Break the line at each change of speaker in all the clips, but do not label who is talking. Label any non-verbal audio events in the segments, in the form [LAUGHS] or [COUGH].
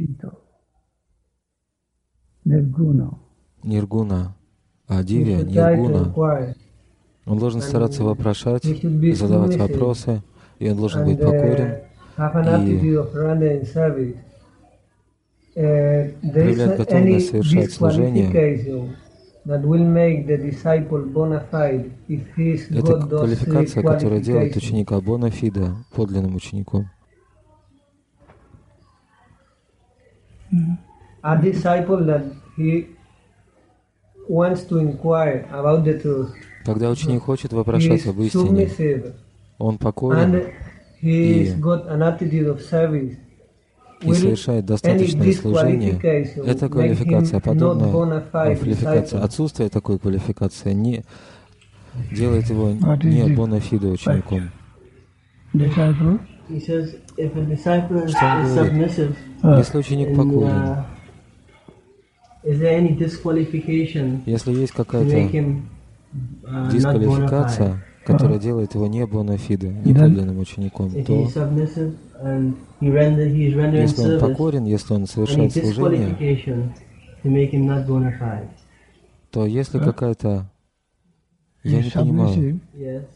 Tito. Nirguna.
Ниргуна. А
to
Ниргуна, он должен стараться вопрошать, задавать вопросы, и он должен быть покорен,
uh,
и.
Uh,
проявлять готовность совершать служение. Это квалификация, которая делает ученика бонафида подлинным учеником.
A disciple that he wants to inquire about the truth.
Когда ученик хочет
He
вопрошать
is
об истине,
submissive
он покорен
and he
и-
has got an attitude of service.
и совершает
any
достаточное служение.
disqualification
Это квалификация, подобная квалификация. Отсутствие такой квалификации не делает его не
it?
бонафида учеником.
Disciple.
He says if a disciple is,
Что он говорит?
submissive,
Uh,
Если ученик покорен, если есть
to make
какая-то
him uh, not bona fide?
дисквалификация, которая делает его не бонафида, не подлинным учеником,
If
то
he is submissive and he render he is rendering
если он покорен, если он совершает служение, то если какая-то... Я не понимаю.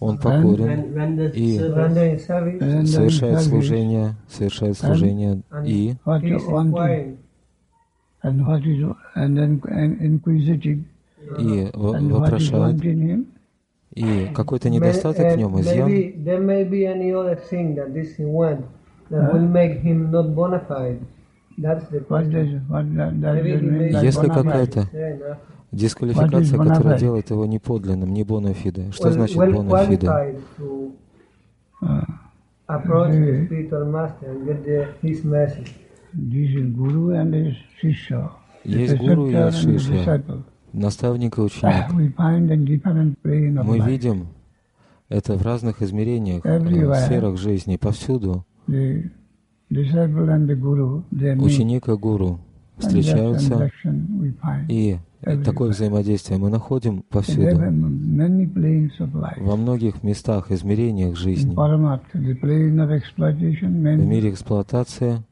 Он покорен, И- совершает служение, совершает служение и и в-
and what is
вопрошает,
want in him,
и какой-то недостаток
uh,
в нем, изъян,
maybe, there may be any other thing that this he wants that will make him not bona fide. That's the
what
question.
does what that, that
Maybe
will
he
mean
may
by
Если какая-то дисквалификация, которая делает его неподлинным, не бонафида. Что значит
Uh,
approach
Mhm.
the spiritual master and get the, his message.
Есть гуру и
disciple.
наставник и ученик. Мы видим это в разных измерениях, в сферах жизни, повсюду. Ученик и гуру встречаются, и такое взаимодействие мы находим повсюду, во многих местах, измерениях жизни. В мире эксплуатации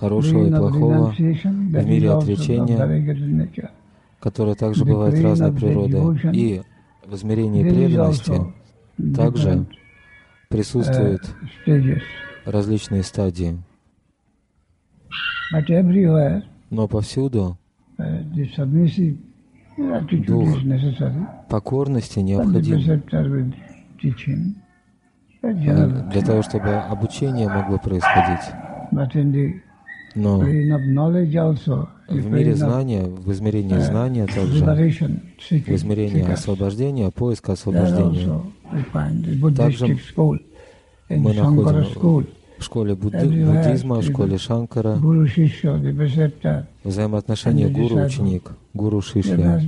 хорошего и плохого, в мире отречения, которое также бывает разной природы. И в измерении преданности также присутствуют
uh,
различные стадии. Но повсюду
uh,
Дух покорности необходим для того, чтобы обучение могло происходить. Но в мире знания, в измерении знания также, в измерении освобождения, поиска освобождения, Также мы находим в школе
Everywhere
буддизма, в школе Шанкара, взаимоотношения гуру-ученик, гуру-шишья,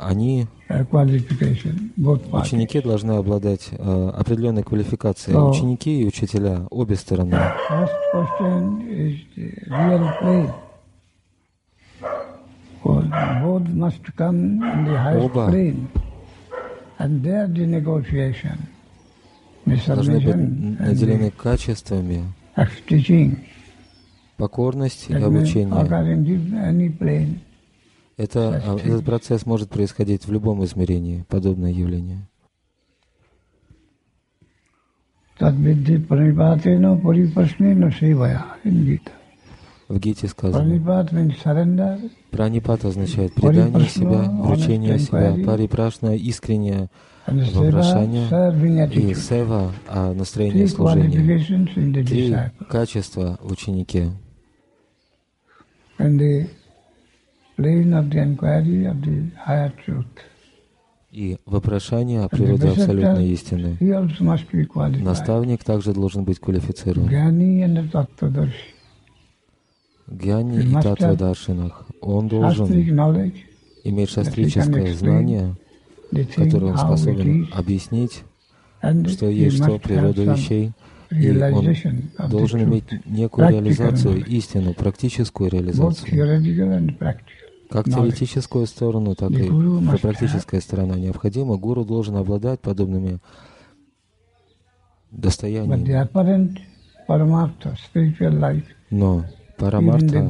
они,
uh,
ученики должны обладать э, определенной квалификацией.
So-
Ученики и учителя, обе стороны. Оба. Должны быть наделены качествами
teaching.
покорность и обучения. Это, а, этот процесс может происходить в любом измерении, подобное явление. В Гите сказано, пранипат означает предание себя, вручение себя, парипрашна, искреннее вопрошание. И сева, а настроение служения. Три качества в ученике.
And the
И вопрошание о природе абсолютной истины. Наставник также должен быть квалифицирован. Гьяни и
must
Татвадаршинах. Он должен иметь шастрическое знание, которое он способен объяснить, что есть что, природу вещей, и он должен иметь некую реализацию, истину, практическую реализацию. Как теоретическую сторону, так и практическая сторона необходима. Гуру должен обладать подобными достояниями.
Но парамарта,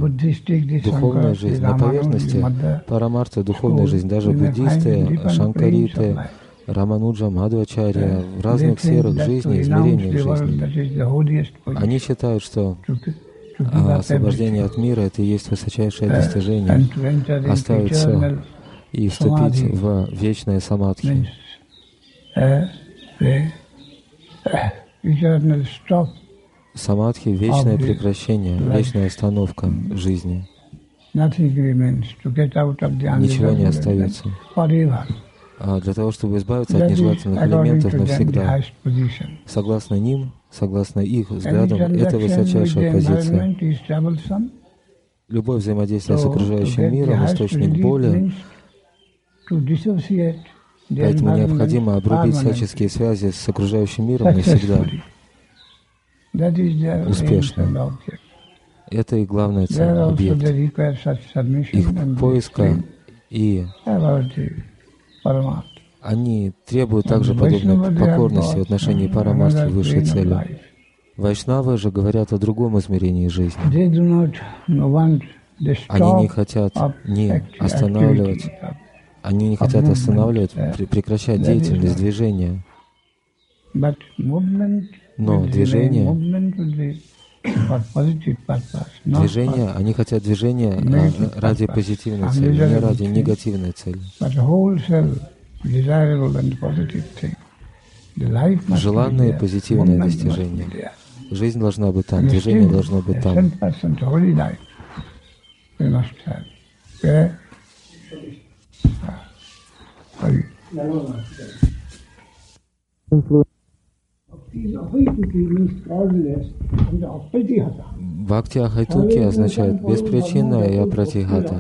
духовная жизнь на поверхности, парамарта, духовная жизнь, даже буддисты, шанкариты. Рамануджа, Мадхвачарья, в разных сферах жизни, измерениях жизни. Они считают, что а, освобождение от мира — это и есть высочайшее достижение. Оставить все и вступить в вечное самадхи.
uh, eternal stop.
Самадхи — вечное прекращение, вечная остановка жизни. Ничего не остается. А для того, чтобы избавиться от нежелательных элементов навсегда, согласно ним, согласно их взглядам, это высочайшая позиция. Любое взаимодействие с окружающим миром — источник боли, поэтому необходимо обрубить всяческие связи с окружающим миром навсегда. Успешно. Это и главная цель,
also
объект.
they require such submission
Их поиска и. Они требуют также подобной покорности в отношении парамарти высшей цели. Вайшнавы же говорят о другом измерении жизни. Они не хотят не останавливать, они не хотят останавливать, прекращать деятельность, движение. Но движение- Движение, они хотят движения а, ради позитивной цели, не ради негативной цели. Достижение.
be there.
Жизнь должна быть там, движение должно быть там.
10% holy life we must have. Okay? Ah, sorry.
Бхакти Ахайтуки означает беспричинная и апратихата.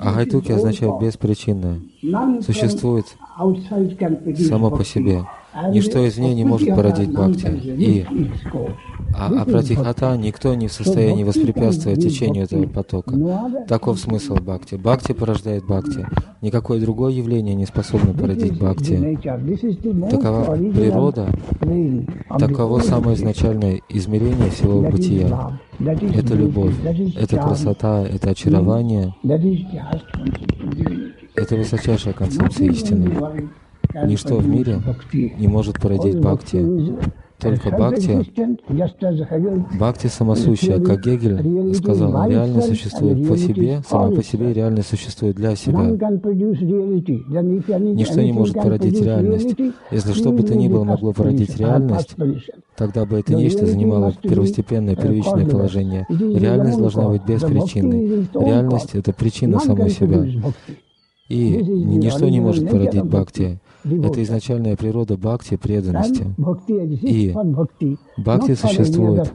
Ахайтуки означает беспричинное. Существует само по себе. Ничто извне не может породить бхакти. И а апратихата никто не в состоянии воспрепятствовать течению этого потока. Таков смысл бхакти. Бхакти порождает бхакти. Никакое другое явление не способно породить бхакти. Такова природа, таково самое изначальное измерение всего бытия. Это любовь, это красота, это очарование, это высочайшая концепция истины. Ничто в мире не может породить бхакти. Только бхакти, бхакти самосущая, как Гегель сказал, реально существует по себе, сама по себе и реально существует для себя.
Ничто не может породить реальность.
Если что бы то ни было могло породить реальность, Тогда бы это нечто занимало первостепенное, первичное положение. Реальность должна быть беспричинной. Реальность — это причина самой себя. И ничто не может породить бхакти. Это изначальная природа бхакти, преданности. И бхакти. существует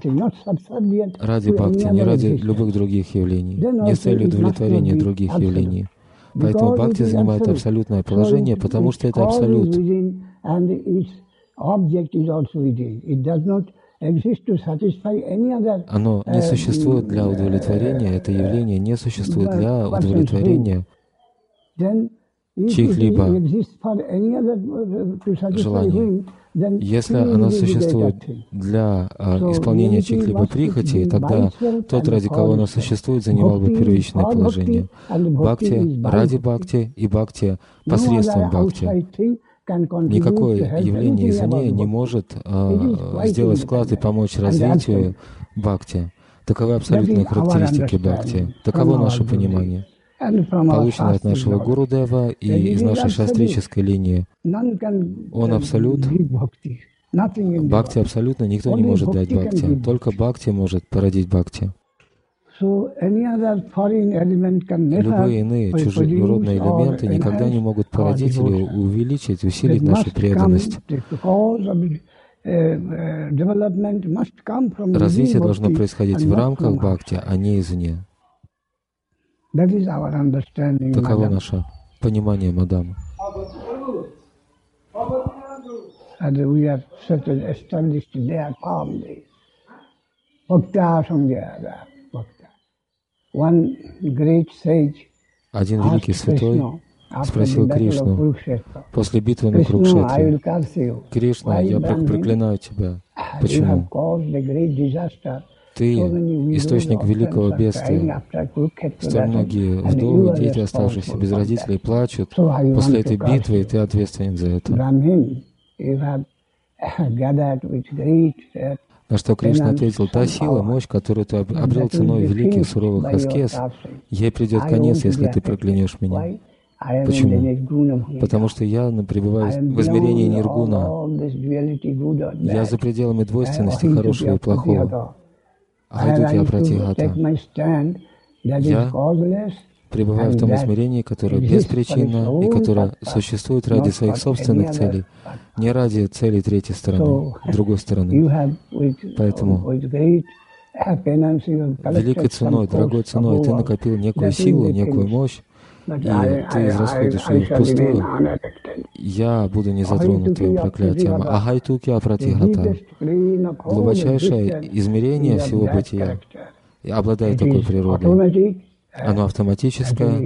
ради бхакти, не ради любых других явлений, не с целью удовлетворения других явлений. Поэтому бхакти занимает абсолютное положение, потому что это абсолют. Оно не существует для удовлетворения, это явление не существует для удовлетворения чьих-либо желаний. Если оно существует для а, исполнения чьих-либо прихотей, тогда тот, ради кого оно существует, занимал бы первичное положение. Бхакти ради бхакти и бхакти посредством бхакти. Никакое явление извне не может а, сделать вклад и помочь развитию бхакти. Таковы абсолютные характеристики бхакти. Таково наше понимание полученное от нашего Гуру Дева и из нашей шастрической линии. Он абсолют. Бхакти абсолютно никто не может дать бхакти. Только бхакти может породить бхакти. Любые иные чужеродные элементы никогда не могут породить или увеличить, усилить нашу преданность. Развитие должно происходить в рамках бхакти, а не извне. Таково наше понимание, мадам. Один великий святой спросил Кришну после битвы на Курукшетре, «Кришна, я проклинаю тебя. Почему? Ты источник великого бедствия. Столь многие вдовы, дети, оставшиеся без родителей, плачут после этой битвы, и ты ответственен за это. На что Кришна ответил, та сила, мощь, которую ты обрел ценой великих суровых аскез, ей придет конец, если ты проклянешь меня. Почему? Потому что я пребываю в измерении ниргуна. Я за пределами двойственности хорошего и плохого. Хайдутья Пратигата. Я пребываю в том измерении, которое беспричинно и которое существует ради своих собственных целей, не ради целей третьей стороны, [LAUGHS] другой стороны. Поэтому великой ценой, дорогой ценой ты накопил некую силу, некую мощь, и ты израсходишь ее впустую, я буду не затронут твоим проклятием. Агайтуки апратихата. Глубочайшее измерение всего бытия обладает такой природой. Оно автоматическое,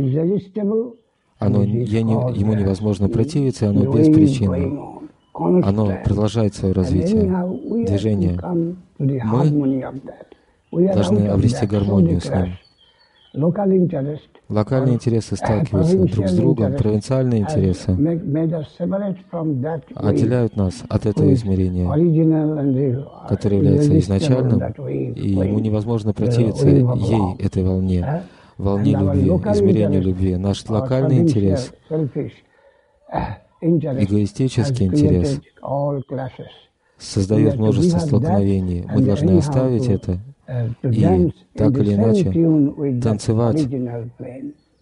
оно, не, ему невозможно противиться, оно беспричинно. Оно продолжает свое развитие, движение. Мы должны обрести гармонию с ним. Локальные интересы сталкиваются друг с другом, провинциальные интересы. отделяют нас от этого измерения, которое является изначальным, и ему невозможно противиться ей, этой волне, волне любви, измерению любви. Наш локальный интерес, эгоистический интерес создает множество столкновений. Мы должны оставить это и так или иначе танцевать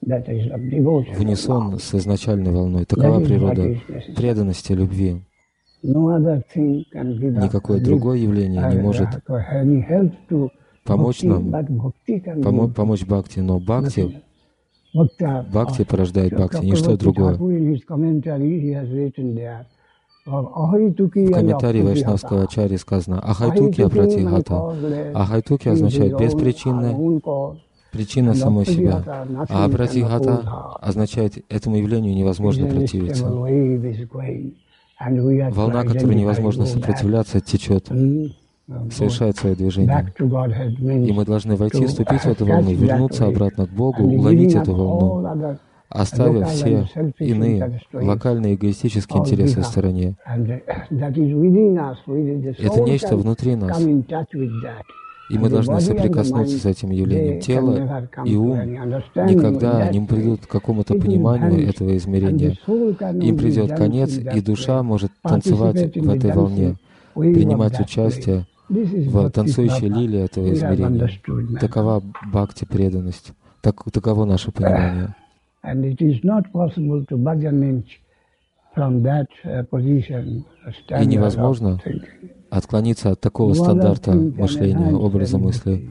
в унисон с изначальной волной. Такова природа преданности, любви. Никакое другое явление не может помочь нам, помо помочь бхакти, но бхакти, бхакти порождает бхакти, ничто другое. В комментарии Вайшнавского Ачари сказано «Ахайтуки апратигата». Ахайтуки означает беспричинное, причина самой себя. А апратигата означает этому явлению невозможно противиться. Волна, которой невозможно сопротивляться, течет, совершает свое движение. И мы должны войти, вступить в эту волну, вернуться обратно к Богу, уловить эту волну, оставив все иные локальные эгоистические интересы в стороне. Это нечто внутри нас. И мы должны соприкоснуться с этим явлением. Тело и ум никогда не придут к какому-то пониманию этого измерения. Им придет конец, и душа может танцевать в этой волне, принимать участие в танцующей лилии этого измерения. Такова бхакти преданность. Так, таково наше понимание. And it is not possible to bhajan from that uh, position, И невозможно отклониться от такого стандарта мышления, образа мысли.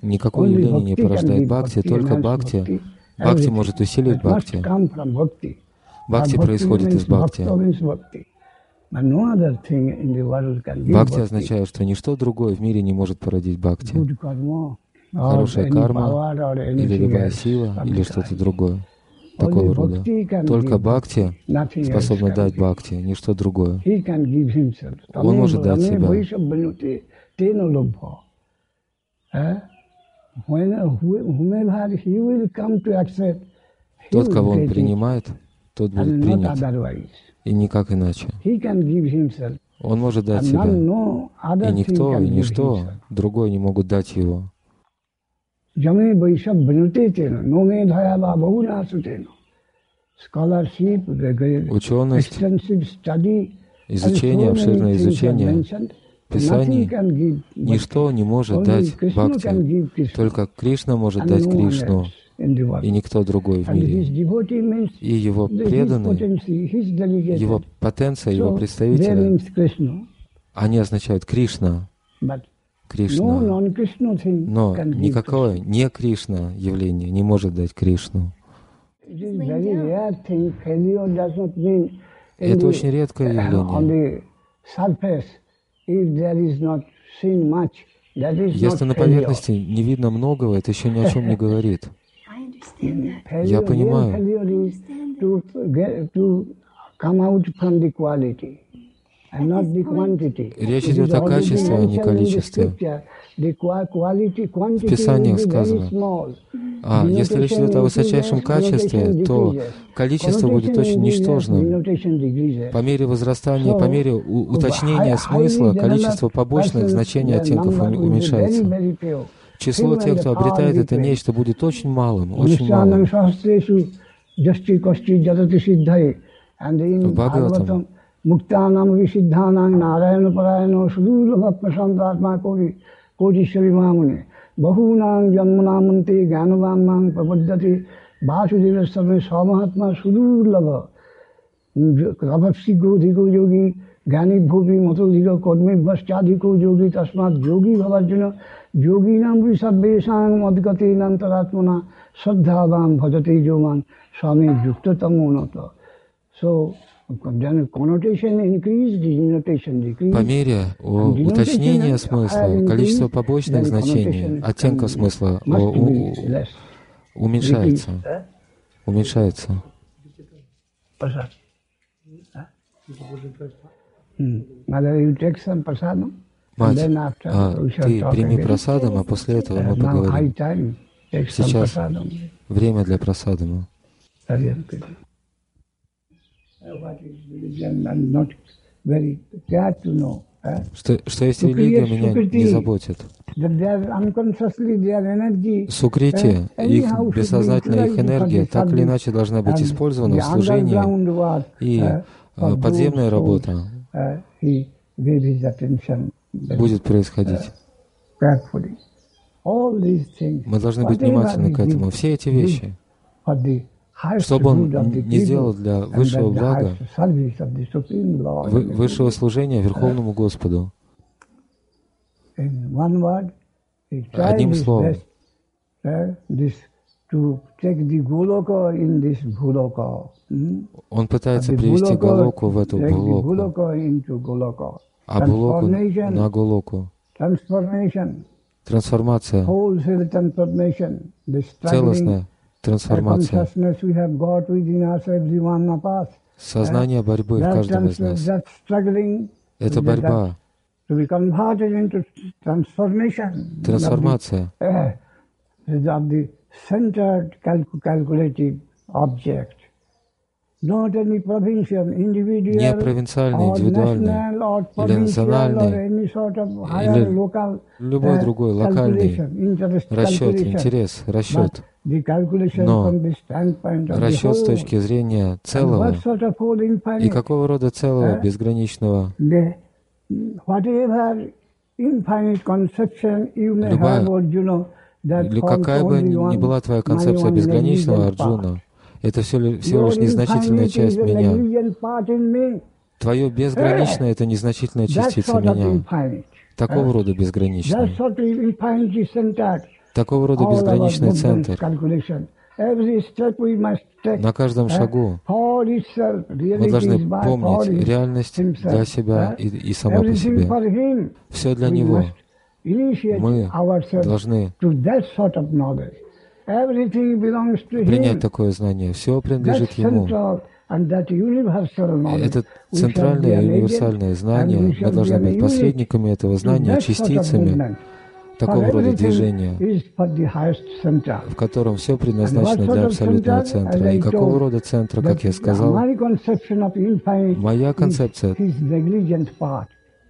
Никакое явление не порождает бхакти, только бхакти. Бхакти может усилить бхакти. Бхакти происходит из бхакти. Бхакти означает, что ничто другое в мире не может породить бхакти хорошая карма или любая сила или что-то другое такого рода. Только бхакти способна дать бхакти, ничто другое. Он может дать себя. Тот, кого он принимает, тот будет принят. И никак иначе. Он может дать себя. И никто, и ничто другое не могут дать его.
जमे वैशव बनते तेन, नो मे धया बा बहुना सुतेन. Scholarship,
Ученость, изучение, обширное изучение Писаний, ничто не может дать Бхакти, только Кришна может дать Кришну, и никто другой в мире. И его преданные, его потенция, его представители, они означают Кришна. Кришна. Но никакое не Кришна явление не может дать Кришну. Это очень редкое явление. Если на поверхности не видно многого, это еще ни о чем не говорит. Я понимаю. Речь идет о качестве, а не количестве.
quantity
Писаниях сказано. А если речь идет о высочайшем качестве, то количество будет очень ничтожным. По мере возрастания, по мере уточнения смысла, количество побочных значений оттенков уме- уменьшается. Число тех, кто обретает это нечто, будет очень малым, очень малым. В Бхагаватам.
मुक्तानाम विसिद्धानांग नारायण परायण सुदूर्लभ प्रशांत आत्मा कोरी कोटीश्वरी मामुने बहूनांग जन्मनामंते ज्ञानवामांग प्रबद्धते वासुदेव समय सौमहात्मा सुदूर्लभ। गोधिको योगी ज्ञानी भूपि मतोधिक कर्मी पश्चाधिको योगी तस्मात् योगी भवजन योगी नाम भी सर्वेशांग मदगतिनातरात्मना श्रद्धावान भजते जो मान स्वामी युक्ततमो नत। सो so,
По мере уточнения смысла, количество побочных значений, оттенков смысла уменьшается. Уменьшается. Мать, а, ты прими
again.
просадом, а после этого мы поговорим. Сейчас время для просадама.
Very good. Uh, What is religion? I'm not very glad to know. eh?
Что, что есть религия, меня не заботит. Сукрити,
eh,
их бессознательная их энергия так или иначе должна быть использована в служении, и
eh,
а, подземная работа
eh,
будет происходить. Мы должны быть внимательны к этому. Все эти вещи, чтобы он не сделал для высшего блага, высшего служения Верховному Господу. Одним словом.
eh. Hmm?
Он пытается привести Галоку в эту
Goloka.
а
Transformation.
на Голоку. Трансформация, целостная
uh,
трансформация, сознание борьбы в каждом из нас. Это борьба, трансформация не провинциальный, индивидуальный, или национальный,
any sort of higher
или
local
любой
uh,
другой локальный расчет, интерес, расчет. Но Расчет с точки зрения целого и какого рода целого
э?
безграничного. Любая- Или какая бы ни была твоя концепция безграничного. Арджуна, это все, всего лишь незначительная часть меня. Твое безграничное — это незначительная частица меня.
infinite.
Такого рода безграничное. Такого рода безграничный центр. На каждом
eh,
шагу мы должны помнить реальность для себя
eh?
и, и само по себе. Все для Него. Мы должны принять такое знание. Все принадлежит Ему. Это центральное и универсальное знание. Мы должны быть посредниками этого знания, частицами такого рода движения, в котором все предназначено для абсолютного центра. И какого рода центра, как я сказал, моя концепция,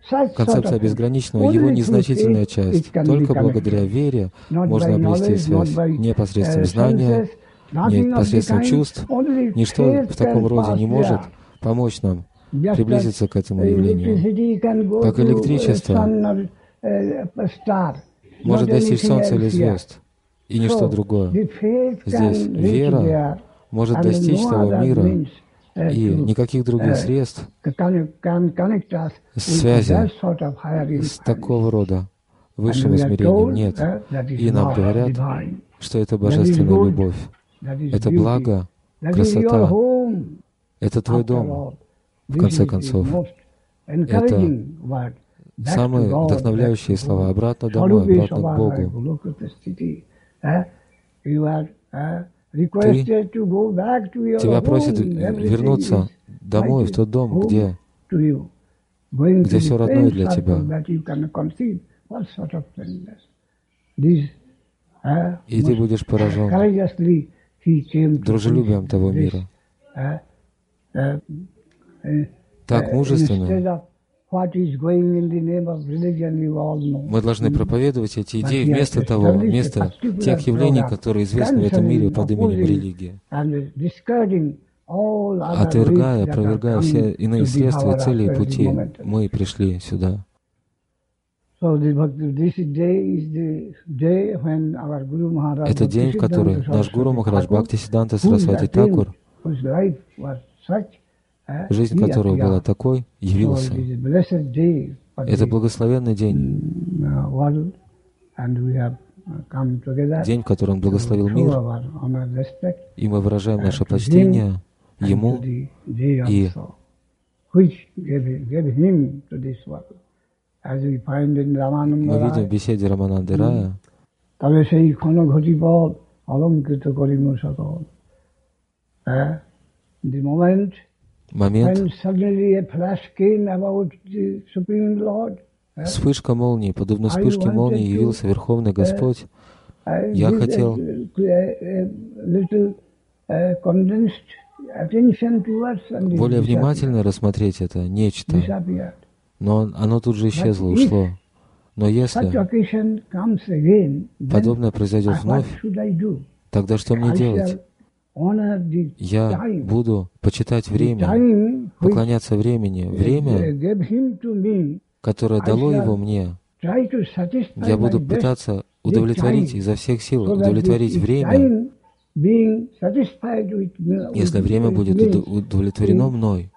концепция безграничного, его незначительная часть. Только благодаря вере можно обрести связь.
by,
Не посредством знания, не посредством чувств. Ничто в таком роде не может помочь нам приблизиться к этому явлению.
can go
Как электричество
star.
Может достичь Солнца или звезд, и ничто другое. Здесь вера может
and
достичь
no
того
other
мира, и
to,
никаких других
э,
средств. Связи с такого рода. Высшим измерением нет.
is
И нам говорят, что это божественная любовь, это благо, красота, это твой дом. в конце концов.
to
Самые вдохновляющие слова. Обратно домой, обратно к Богу.
Eh? Eh, your
тебя просят.
Everything
вернуться домой, в тот дом, где, где
the
родное для тебя.
uh,
и ты будешь поражен дружелюбием того мира.
uh, uh, uh,
Так
uh,
мужественно.
Instead of what is going in the name of religion, you all know.
Мы должны проповедовать эти идеи вместо того, вместо тех явлений, которые известны в этом мире под именем религии,
other
отвергая, опровергая все иные средства цели и пути, мы пришли сюда. Это день, в который наш Гуру Махарадж
Thakur,
Бхактисиданта
who
Сарасвати Такур, жизнь которого была такой, явился. Это благословенный день. День, в котором благословил мир, и мы выражаем наше почтение Ему и мы видим в беседе Рамананды Рая, момент, вспышка молнии, подобно вспышке молнии явился Верховный Господь,
I
Я хотел-
it
более внимательно рассмотреть это нечто, но оно тут же исчезло, ушло. Но если подобное произойдет вновь, тогда что мне делать? Я буду почитать время, поклоняться времени. Время, которое дало его мне, я буду пытаться удовлетворить изо всех сил, удовлетворить время. Если время будет удовлетворено мной,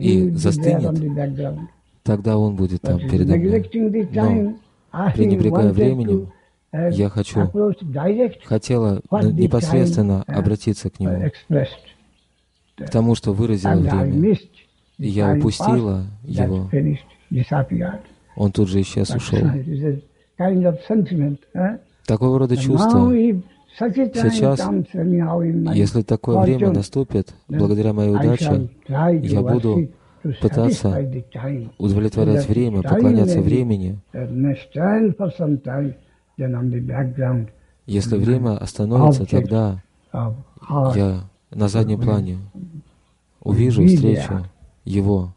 И застынет. тогда он будет там передо мной. Но пренебрегая временем, я хочу- хотела
the
непосредственно
uh,
обратиться к нему, к тому, что выразило время. И я упустила его. Он тут же исчез, ушел. Такого рода чувство, Сейчас, если такое время наступит, благодаря моей удаче, я буду пытаться удовлетворять время, поклоняться времени. Если время остановится, тогда я на заднем плане увижу встречу. Его.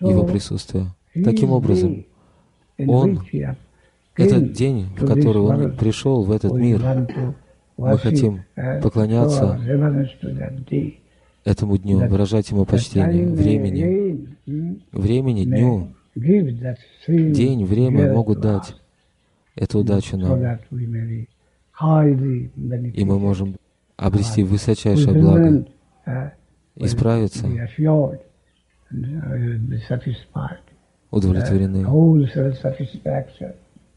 Его присутствие. Таким образом, Он этот день, в который Он пришел в этот мир, мы хотим поклоняться этому дню, выражать Ему почтение, времени,
again, mm,
времени, дню, день, время могут дать эту удачу нам, и мы можем обрести высочайшее благо,
uh,
исправиться,
uh,
удовлетворены.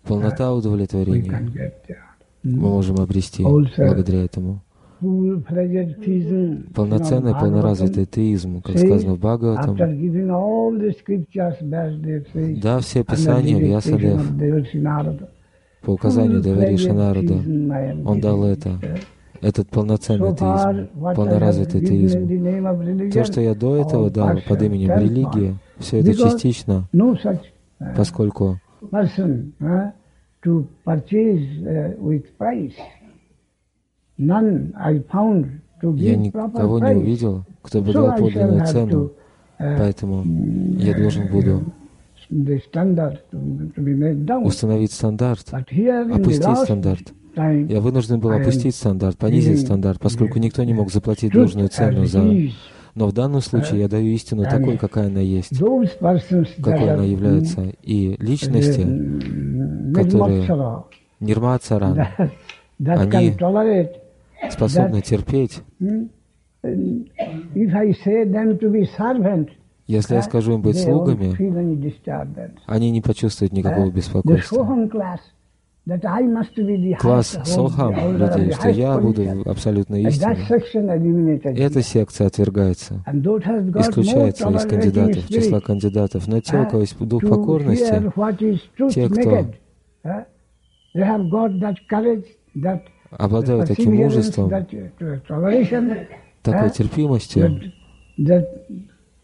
Полнота удовлетворения мы можем обрести благодаря этому. Полноценный, полноразвитый теизм, как сказано в Бхагаватам, да, все писания
the
Вьясадев по указанию
I am
он дал это, этот полноценный теизм, полноразвитый теизм. То, что я до этого дал под именем религии, все это частично,
such uh,
поскольку
found to
я никого не увидел, кто бы дал подлинную цену, поэтому я должен буду установить стандарт, опустить стандарт. Я вынужден был опустить стандарт, понизить стандарт, поскольку никто не мог заплатить должную цену за... Но в данном случае я даю истину такой, какая она есть, какой она является. И личности, которые Нирма Царан, Они способны терпеть.
Hmm?
Если я
uh,
скажу им быть слугами, они не почувствуют никакого
Uh,
беспокойства. Класс Сохам, людей, что я буду абсолютно истинным. Эта секция отвергается, исключается из кандидатов, числа кандидатов. Но те, у
uh,
кого есть дух покорности, те, кто
uh,
обладают таким мужеством,
uh,
такой
uh,
терпимостью,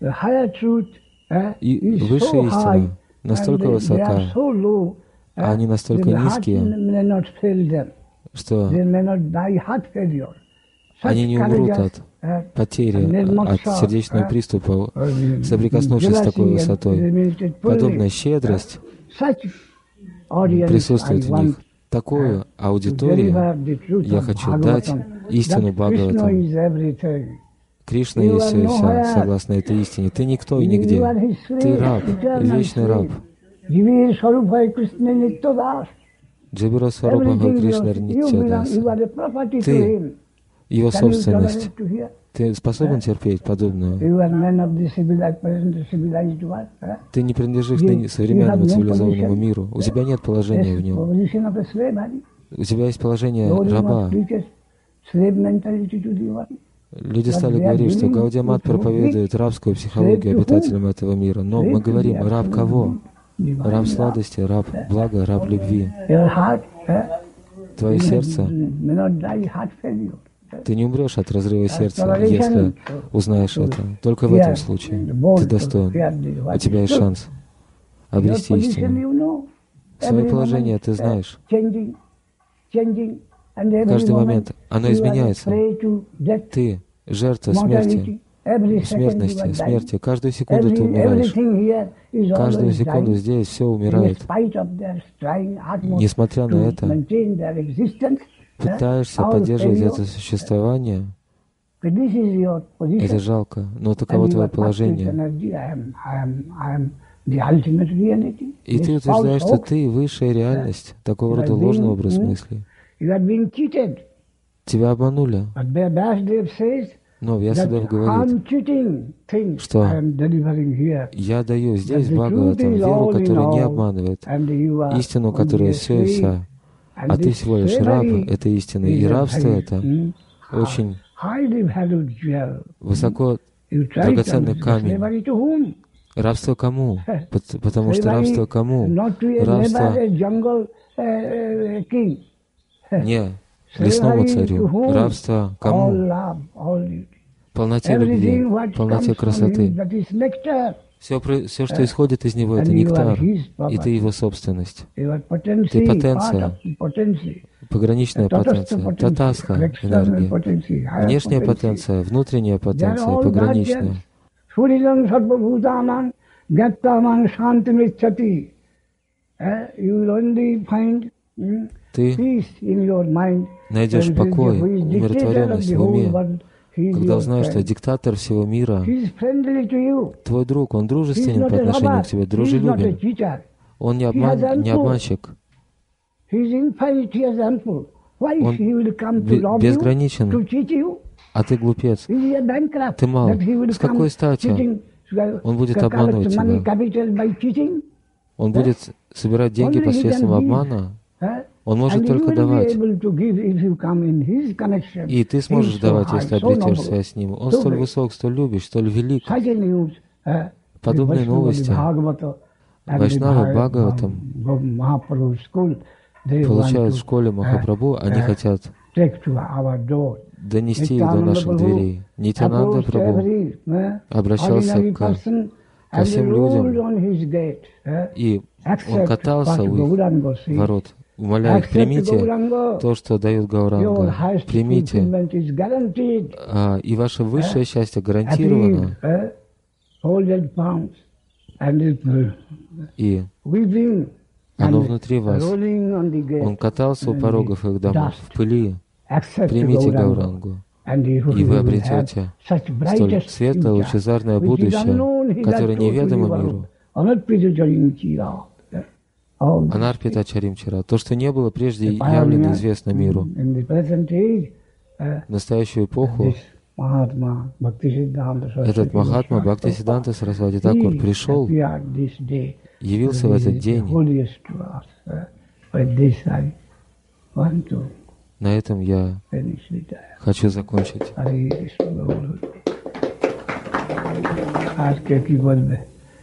uh,
и высшая истина настолько высока,
uh,
а они настолько низкие, что они не умрут от
uh,
потери, от сердечного
uh,
приступа,
uh,
соприкоснувшись с такой высотой. Подобная щедрость присутствует в них. Такую аудиторию я хочу дать истину Бхагаватам. Кришна есть все и вся, согласно этой истине. Ты никто и нигде. Ты раб, вечный раб. Джабира Сварупа Кришна Нитядас. Ты. Его собственность. Ты способен терпеть подобное? Ты не принадлежишь ныне современному цивилизованному миру. У тебя нет положения в нем. У тебя есть положение раба. Люди стали говорить, что Гаудиамат проповедует рабскую психологию обитателям этого мира. Но мы говорим, раб кого? Раб сладости, раб блага, раб любви.
Huh?
Твое сердце, ты не умрешь от разрыва сердца, если узнаешь это. Только в этом случае ты достоин. У тебя есть шанс обрести истину. Свое положение ты знаешь. Каждый момент оно изменяется. Ты жертва смерти, смертности, смерти. Каждую секунду ты умираешь. Каждую секунду здесь все умирает. Несмотря на это,
uh,
Пытаешься поддерживать это существование, это жалко, но таково твое положение. И ты утверждаешь, что ты высшая реальность, такого рода ложный образ
Mm. You cheated.
Тебя обманули.
But Vyasdev says
Но Вьясадев говорит, что я даю здесь, Бхагаватам, веру, которая не обманывает, истину, которая все и вся. А ты всего лишь раб этой истины. И рабство это
mm,
очень высоко... Драгоценный камень. Рабство кому? [LAUGHS] Пот- Потому что рабство кому? Рабство не лесному царю. Рабство кому? Полноте любви, полноте красоты. Все, все, что исходит из него, это нектар, и ты его собственность. Ты потенция. Пограничная потенция, татаска энергия, внешняя потенция, внутренняя потенция, пограничная.
Eh, You will only find mm,
Ты найдешь покой, умиротворенность в уме, когда узнаешь, что диктатор всего мира, твой друг, он дружественен по отношению к тебе, дружелюбен. Он не, обман, не обманщик, Он безграничен. а ты глупец. Ты мал. С какой стати
uh,
он будет обманывать тебя? Он будет собирать деньги посредством обмана. Он может только давать. И ты сможешь давать, если
so
обретешь
noble.
связь с ним. Он столь высок, столь любящ, столь велик.
Uh,
Подобные новости Вайшнавы Бхагаватам получают в школе Махапрабху, они
э,
хотят донести их до наших дверей. Нитянанда Прабху
uh,
обращался к- ко всем людям.
uh,
И он катался у их ворот,
Accept
примите то, что дает Гауранга. Примите, а, и ваше высшее счастье
Appeal,
гарантировано.
uh,
И оно внутри вас. Он катался у порогов их домов в пыли. Примите. Гаурангу. И вы обретете столь светлое, лучезарное будущее, которое неведомо миру.
World. Anatprijajayim chira. All this
Анарпита Чаримчара, то, что не было прежде явлено известно миру.
Uh,
В настоящую эпоху этот Махатма Бхактисиданта Сарасвати Такур пришел, явился в этот день.
Uh,
На этом я хочу закончить.